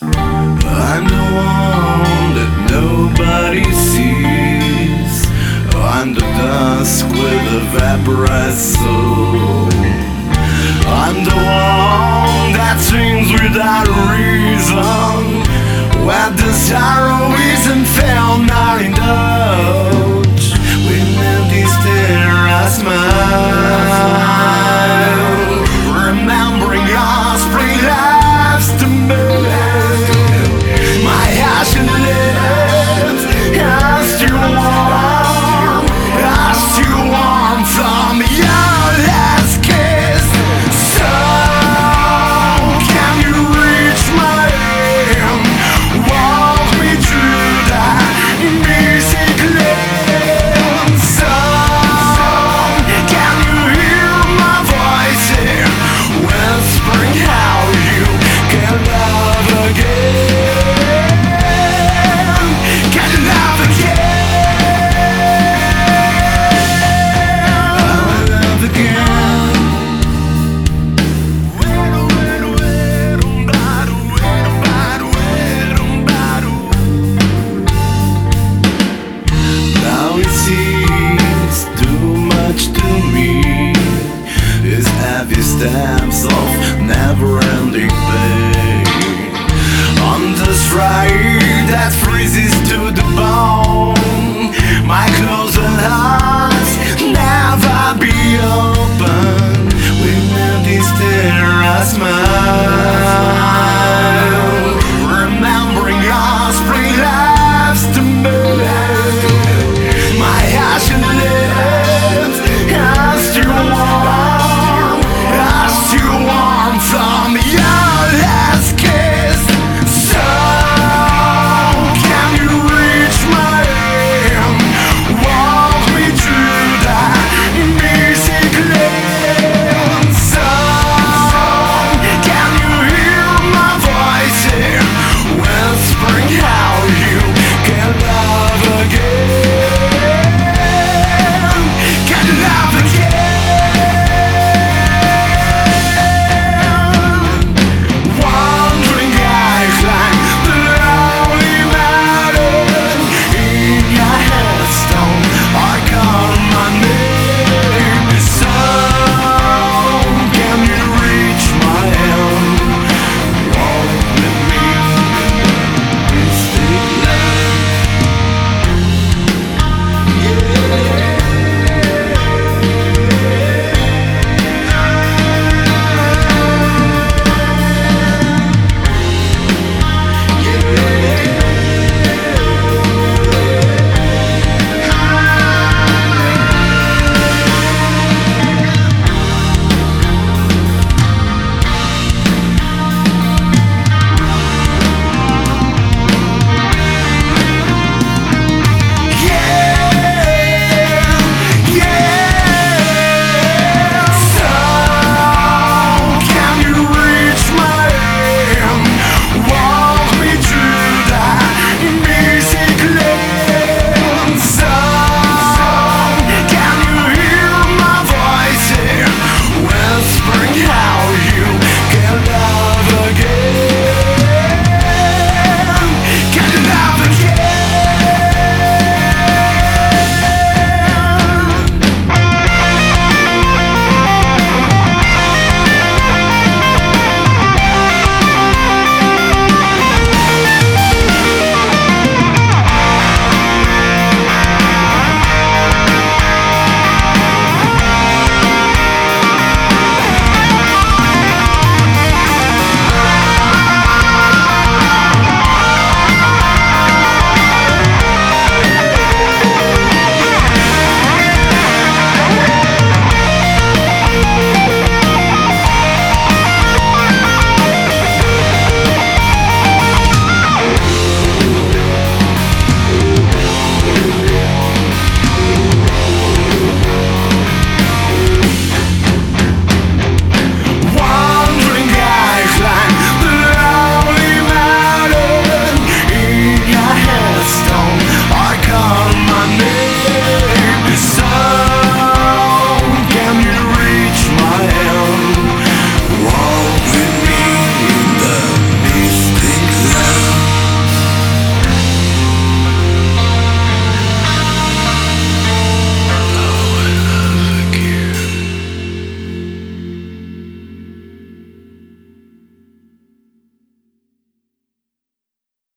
I'm the one that nobody sees. I'm the dusk with a vaporized soul. I'm the one that sings without reason. Where desire isn't found, endless fire that freezes to the bone. My clothes closed heart never.